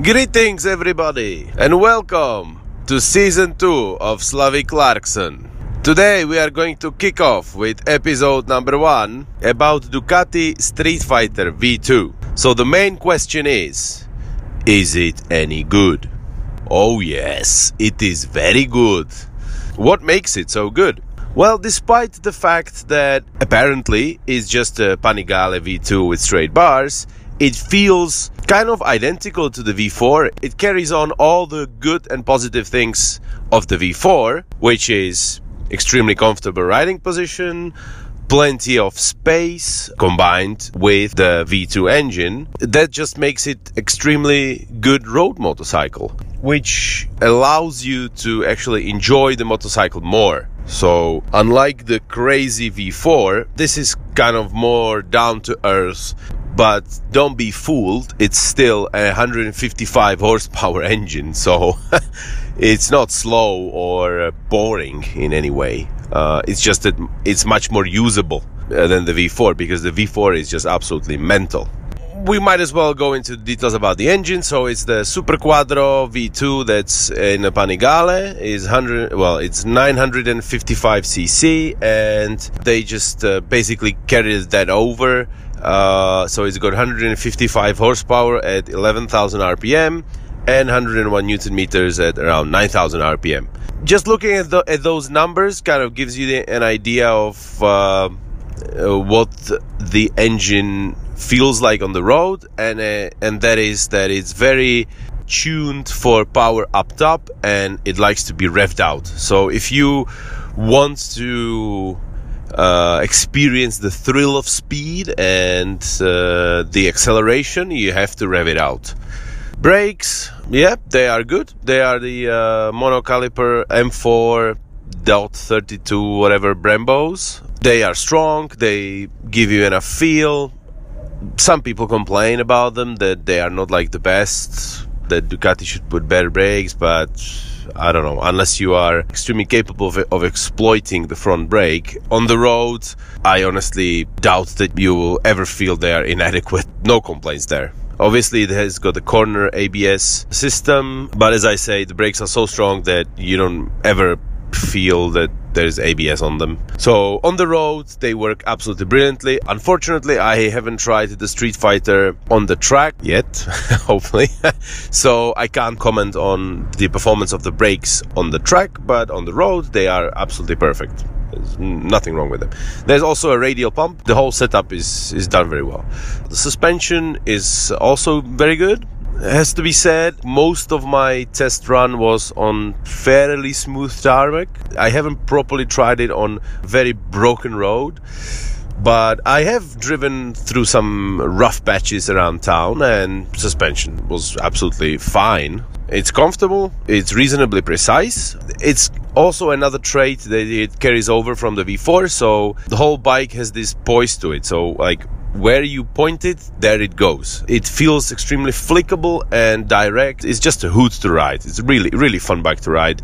Greetings, everybody, and welcome to season 2 of Slavi Clarkson. Today we are going to kick off with episode number 1 about Ducati Street Fighter V2. So, the main question is Is it any good? Oh, yes, it is very good. What makes it so good? Well, despite the fact that apparently it's just a Panigale V2 with straight bars, it feels kind of identical to the V4. It carries on all the good and positive things of the V4, which is extremely comfortable riding position, plenty of space combined with the V2 engine. That just makes it extremely good road motorcycle, which allows you to actually enjoy the motorcycle more. So, unlike the crazy V4, this is kind of more down to earth. But don't be fooled, it's still a 155 horsepower engine, so it's not slow or uh, boring in any way. Uh, it's just that it's much more usable uh, than the V4 because the V4 is just absolutely mental we might as well go into details about the engine. So it's the Super Quadro V2 that's in Panigale. is 100 well, it's 955 cc, and they just uh, basically carried that over. Uh, so it's got 155 horsepower at 11,000 RPM and 101 newton meters at around 9,000 RPM. Just looking at, the, at, those numbers kind of gives you the, an idea of uh, uh what the engine feels like on the road, and uh, and that is that it's very tuned for power up top, and it likes to be revved out. So if you want to uh, experience the thrill of speed and uh, the acceleration, you have to rev it out. Brakes, yeah, they are good. They are the uh, monocaliper M4 dot 32 whatever Brembos. They are strong. They give you enough feel some people complain about them that they are not like the best that Ducati should put better brakes but I don't know unless you are extremely capable of, of exploiting the front brake on the road I honestly doubt that you will ever feel they are inadequate. No complaints there. Obviously, it has got a corner ABS system, but as I say, the brakes are so strong that you don't ever feel that there's ABS on them. So on the road, they work absolutely brilliantly. Unfortunately, I haven't tried the Street Fighter on the track yet, hopefully. so I can't comment on the performance of the brakes on the track, but on the road, they are absolutely perfect. There's nothing wrong with them. There's also a radial pump. The whole setup is, is done very well. The suspension is also very good has to be said, most of my test run was on fairly smooth tarmac. I haven't properly tried it on very broken road, but I have driven through some rough patches around town and suspension was absolutely fine. It's comfortable, it's reasonably precise. It's also another trait that it carries over from the V4, so the whole bike has this poise to it. So, like, where you point it, there it goes. It feels extremely flickable and direct. It's just a hoot to ride. It's really, really fun bike to ride.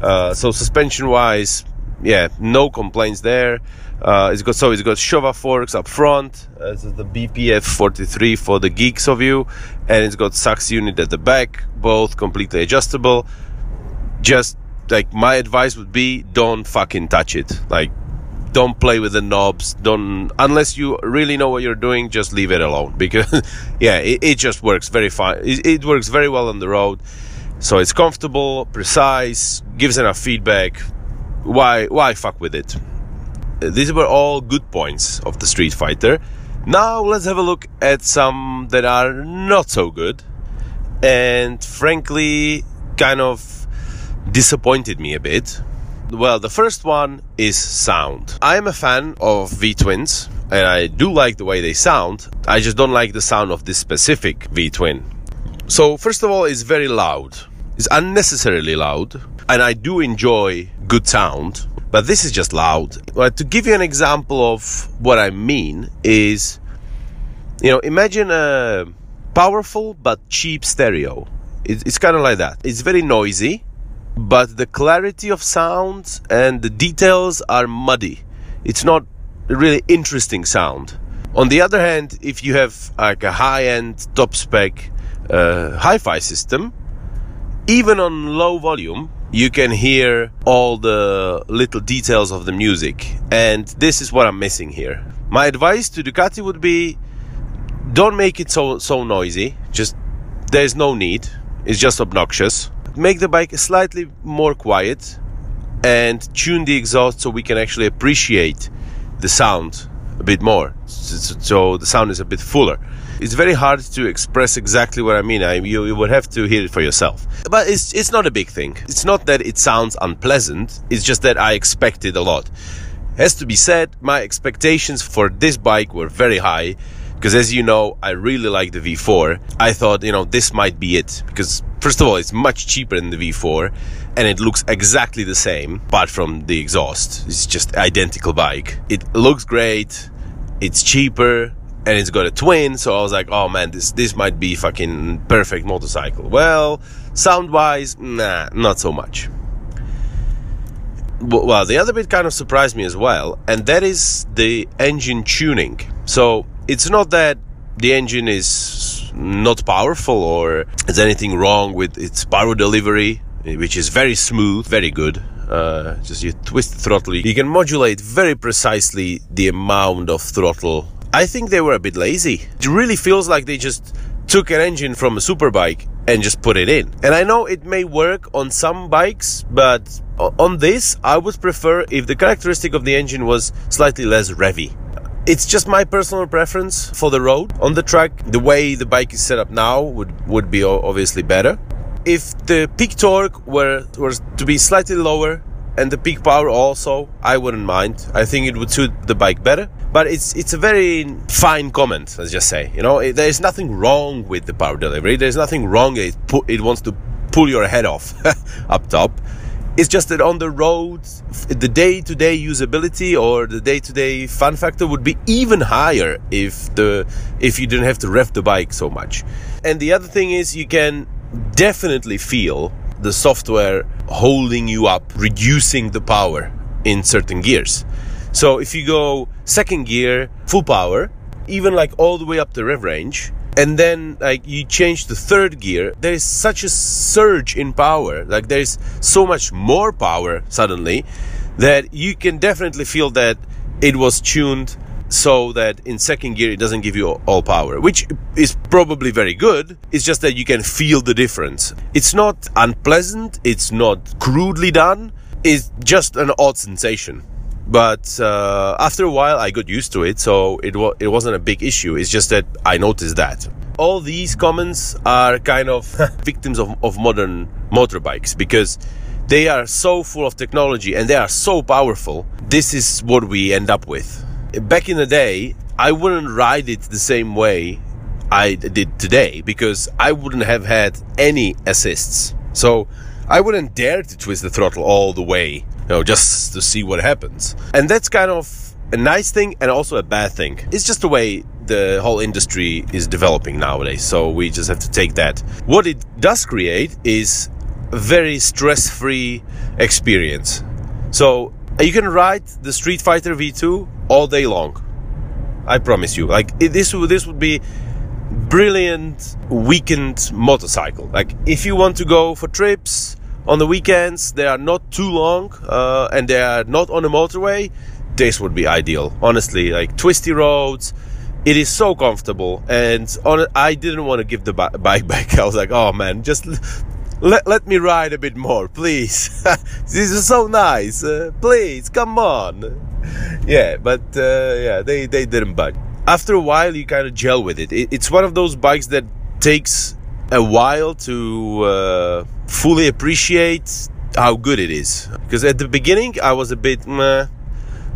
Uh, so suspension wise, yeah, no complaints there. Uh, it's got so it's got Showa forks up front. Uh, this is the BPF 43 for the geeks of you, and it's got Sachs unit at the back, both completely adjustable. Just like my advice would be, don't fucking touch it. Like don't play with the knobs don't unless you really know what you're doing just leave it alone because yeah it, it just works very fine. It, it, works very well on the road. So it's comfortable precise gives enough feedback. Why why fuck with it? These were all good points of the street fighter. Now let's have a look at some that are not so good and frankly kind of disappointed me a bit well, the first one is sound. I am a fan of V twins, and I do like the way they sound. I just don't like the sound of this specific V twin. So, first of all, it's very loud. It's unnecessarily loud, and I do enjoy good sound, but this is just loud. But to give you an example of what I mean is, you know, imagine a powerful but cheap stereo. It's kind of like that. It's very noisy but the clarity of sound and the details are muddy. It's not really interesting sound. On the other hand, if you have like a high end top spec uh, hi-fi system, even on low volume, you can hear all the little details of the music. And this is what I'm missing here. My advice to Ducati would be don't make it so so noisy. Just there's no need. It's just obnoxious. Make the bike slightly more quiet and tune the exhaust so we can actually appreciate the sound a bit more. So the sound is a bit fuller. It's very hard to express exactly what I mean. I, you, you would have to hear it for yourself. But it's, it's not a big thing. It's not that it sounds unpleasant. It's just that I expected a lot. Has to be said, my expectations for this bike were very high because as you know, I really like the V4. I thought, you know, this might be it because first of all, it's much cheaper than the V4 and it looks exactly the same apart from the exhaust. It's just identical bike. It looks great. It's cheaper and it's got a twin. So I was like, oh man, this this might be fucking perfect motorcycle. Well, sound wise, nah, not so much. Well, the other bit kind of surprised me as well, and that is the engine tuning. So it's not that the engine is not powerful or there's anything wrong with its power delivery, which is very smooth, very good. Uh, just you twist the throttle, you can modulate very precisely the amount of throttle I think they were a bit lazy. It really feels like they just took an engine from a superbike and just put it in. And I know it may work on some bikes, but on this, I would prefer if the characteristic of the engine was slightly less revvy. It's just my personal preference for the road. On the track, the way the bike is set up now would, would be obviously better. If the peak torque were, were to be slightly lower and the peak power also, I wouldn't mind. I think it would suit the bike better but it's it's a very fine comment. Let's just say, you know, it, there's nothing wrong with the power delivery. There's nothing wrong. It pu- it wants to pull your head off up top. It's just that on the road, the day-to-day usability or the day-to-day fun factor would be even higher if the if you didn't have to rev the bike so much. And the other thing is, you can definitely feel the software holding you up, reducing the power in certain gears. So if you go second gear, full power, even like all the way up the rev range, and then like you change the third gear, there is such a surge in power. Like there's so much more power suddenly that you can definitely feel that it was tuned so that in second gear it doesn't give you all power, which is probably very good. It's just that you can feel the difference. It's not unpleasant, it's not crudely done, it's just an odd sensation but uh, after a while I got used to it, so it wa- it wasn't a big issue. It's just that I noticed that. All these comments are kind of victims of, of modern motorbikes because they are so full of technology and they are so powerful. This is what we end up with. Back in the day, I wouldn't ride it the same way I did today because I wouldn't have had any assists. So I wouldn't dare to twist the throttle all the way you know, just to see what happens. And that's kind of a nice thing and also a bad thing. It's just the way the whole industry is developing nowadays, so we just have to take that. What it does create is a very stress free experience. So you can ride the Street Fighter V2 all day long. I promise you. Like this this would be brilliant weekend motorcycle. Like if you want to go for trips, on the weekends they are not too long uh, and they are not on a motorway this would be ideal. Honestly like twisty roads it is so comfortable. And on i didn't want to give the bike back. I was like oh man just let, let me ride a bit more please. This is so nice uh, please come on. Yeah but uh, yeah they, they didn't budge after a while you kind of gel with it. it it's one of those bikes that takes a while to uh, fully appreciate how good it is. Because at the beginning I was a bit meh,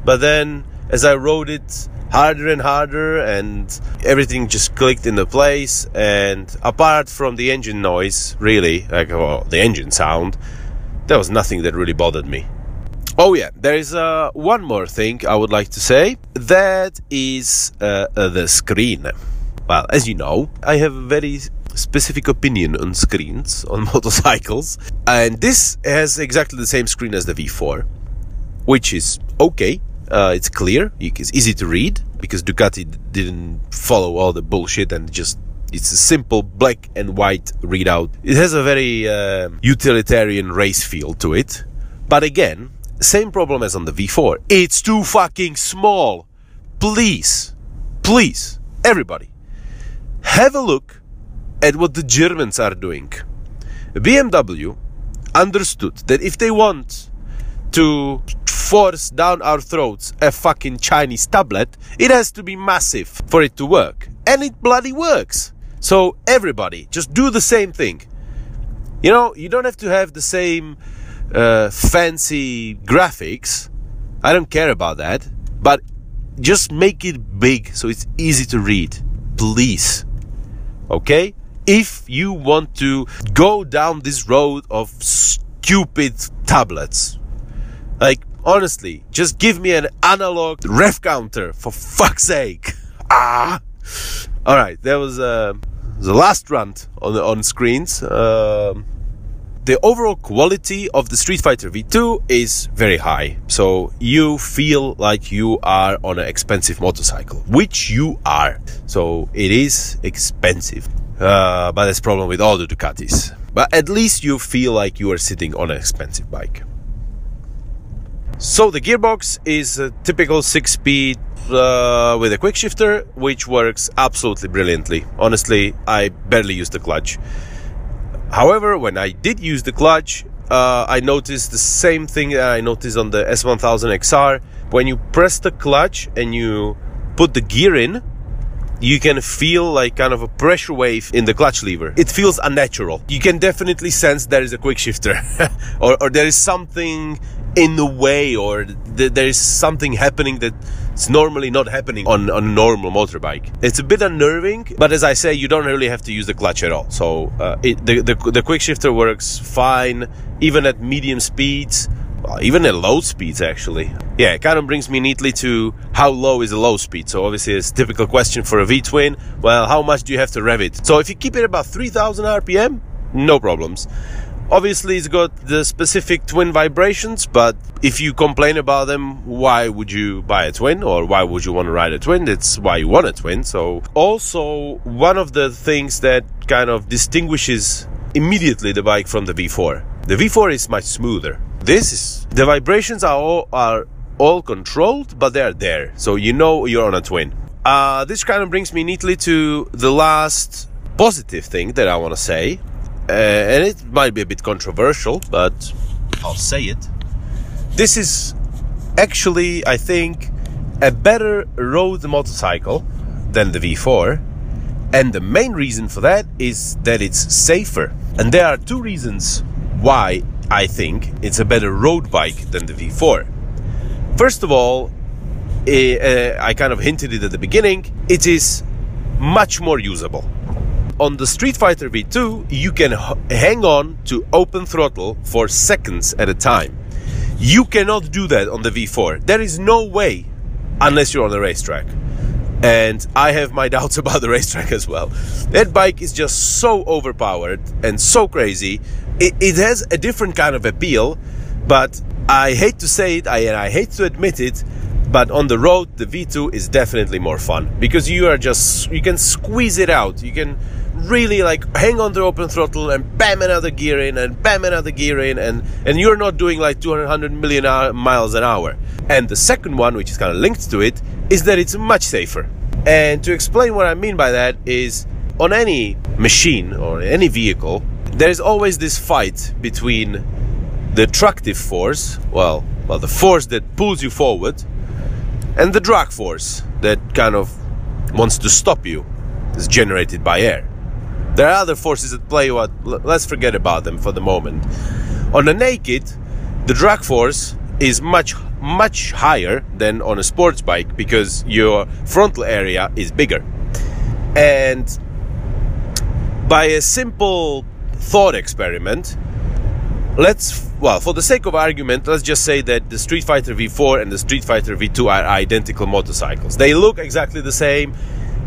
but then as I rode it harder and harder and everything just clicked into place and apart from the engine noise really like well, the engine sound there was nothing that really bothered me. Oh yeah there is uh, one more thing i would like to say. That is uh, the screen. Well as you know i have a very specific opinion on screens on motorcycles, and this has exactly the same screen as the V4, which is okay. Uh, it's clear, it's easy to read because Ducati didn't follow all the bullshit and just It's a simple black and white readout. It has a very uh, utilitarian race feel to it. But again, same problem as on the V4. It's too fucking small. Please, please, everybody, have a look at what the Germans are doing. BMW understood that if they want to force down our throats a fucking Chinese tablet, it has to be massive for it to work. And it bloody works. So everybody, just do the same thing. You know, you don't have to have the same uh, fancy graphics. I don't care about that. But just make it big so it's easy to read. Please. Okay? If you want to go down this road of stupid tablets. Like, honestly, just give me an analog rev counter for fuck's sake. Ah! Alright, there was uh, the last rant on the on screens. Um, the overall quality of the Street Fighter V2 is very high. So you feel like you are on an expensive motorcycle, which you are. So it is expensive. Uh, but that's problem with all the Ducatis. But at least you feel like you are sitting on an expensive bike. So the gearbox is a typical six-speed uh, with a quick shifter, which works absolutely brilliantly. Honestly, I barely use the clutch. However, when I did use the clutch, uh, I noticed the same thing that I noticed on the S1000 XR. When you press the clutch and you put the gear in, you can feel like kind of a pressure wave in the clutch lever. It feels unnatural. You can definitely sense there is a quick shifter or, or there is something in the way or th- there is something happening that's normally not happening on, on a normal motorbike. It's a bit unnerving, but as I say, you don't really have to use the clutch at all. So uh, it, the, the, the quick shifter works fine, even at medium speeds. Well, even at low speeds actually. Yeah, it kind of brings me neatly to how low is a low speed. So obviously it's a typical question for a V-twin. Well, how much do you have to rev it? So if you keep it about 3000 RPM, no problems. Obviously, it's got the specific twin vibrations, but if you complain about them, why would you buy a twin or why would you want to ride a twin? It's why you want a twin. So, also, one of the things that kind of distinguishes immediately the bike from the V4. The V4 is much smoother. This is the vibrations are all, are all controlled, but they're there, so you know you're on a twin. Uh, this kind of brings me neatly to the last positive thing that I want to say, uh, and it might be a bit controversial, but I'll say it. This is actually, I think, a better road motorcycle than the V4. And the main reason for that is that it's safer. And there are two reasons why I think it's a better road bike than the V4. First of all, uh, I kind of hinted it at the beginning, it is much more usable on the Street Fighter V2, you can hang on to open throttle for seconds at a time. You cannot do that on the V4. There is no way unless you're on the racetrack. And I have my doubts about the racetrack as well. That bike is just so overpowered and so crazy. It, it has a different kind of appeal, but I hate to say it, I, and I hate to admit it, but on the road the v2 is definitely more fun because you are just you can squeeze it out. You can really like hang on the open throttle and bam another gear in and bam another gear in and and you're not doing like 200 million miles an hour. And the second one which is kind of linked to it is that it's much safer. And to explain what i mean by that is on any machine or any vehicle there's always this fight between the attractive force well well the force that pulls you forward and the drag force that kind of wants to stop you is generated by air there are other forces at play, but let's forget about them for the moment. On a naked, the drag force is much much higher than on a sports bike because your frontal area is bigger. And by a simple thought experiment, let's well, for the sake of argument, let's just say that the Street Fighter V4 and the Street Fighter V2 are identical motorcycles. They look exactly the same.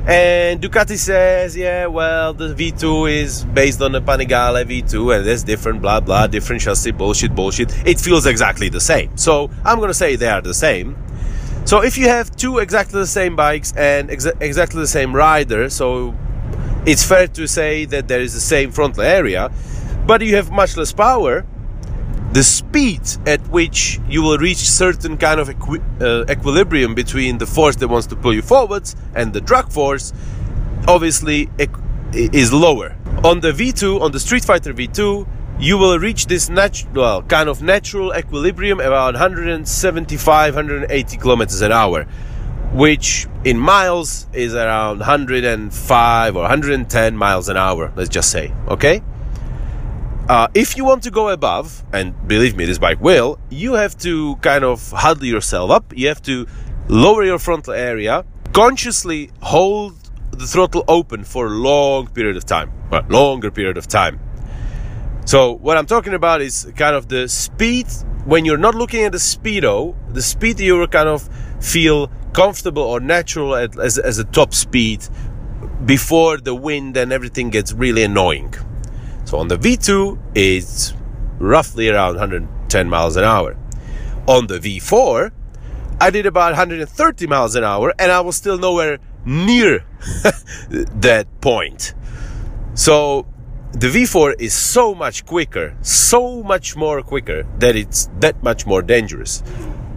And Ducati says, yeah, well, the V2 is based on the Panigale V2 and it's different, blah, blah, different chassis, bullshit, bullshit. It feels exactly the same. So I'm going to say they are the same. So if you have two exactly the same bikes and exa- exactly the same rider, so it's fair to say that there is the same frontal area, but you have much less power. The speed at which you will reach certain kind of equi- uh, equilibrium between the force that wants to pull you forwards and the drag force, obviously, equ- is lower. On the V2, on the Street Fighter V2, you will reach this natural, well, kind of natural equilibrium about 175, 180 kilometers an hour, which in miles is around 105 or 110 miles an hour, let's just say, okay? Uh, if you want to go above, and believe me, this bike will, you have to kind of huddle yourself up. You have to lower your frontal area, consciously hold the throttle open for a long period of time, well, longer period of time. So what I'm talking about is kind of the speed when you're not looking at the speedo, the speed you kind of feel comfortable or natural at, as, as a top speed before the wind and everything gets really annoying. So on the V2, it's roughly around 110 miles an hour. On the V4, I did about 130 miles an hour and I was still nowhere near that point. So the V4 is so much quicker, so much more quicker that it's that much more dangerous.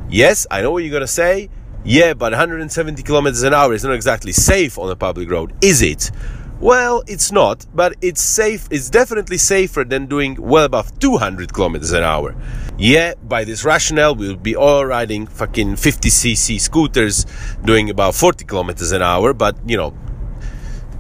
Yes, I know what you're gonna say. Yeah, but 170 kilometers an hour is not exactly safe on a public road, is it? Well, it's not, but it's safe. It's definitely safer than doing well above 200 kilometers an hour. Yeah, by this rationale, we'll be all riding fucking 50cc scooters doing about 40 kilometers an hour, but you know,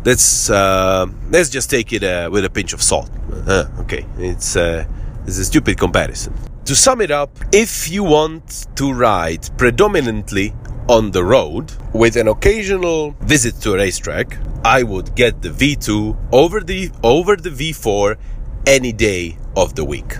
let's uh, let's just take it uh, with a pinch of salt. Uh, okay, it's uh, it's a stupid comparison. To sum it up, if you want to ride predominantly on the road with an occasional visit to a racetrack, I would get the V2 over the over the V4 any day of the week.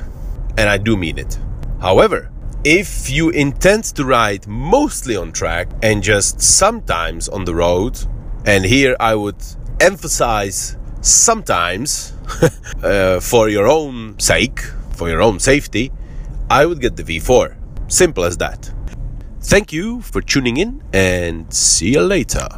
And I do mean it. However, if you intend to ride mostly on track and just sometimes on the road, and here I would emphasize sometimes uh, for your own sake, for your own safety, I would get the V4. Simple as that. Thank you for tuning in and see you later.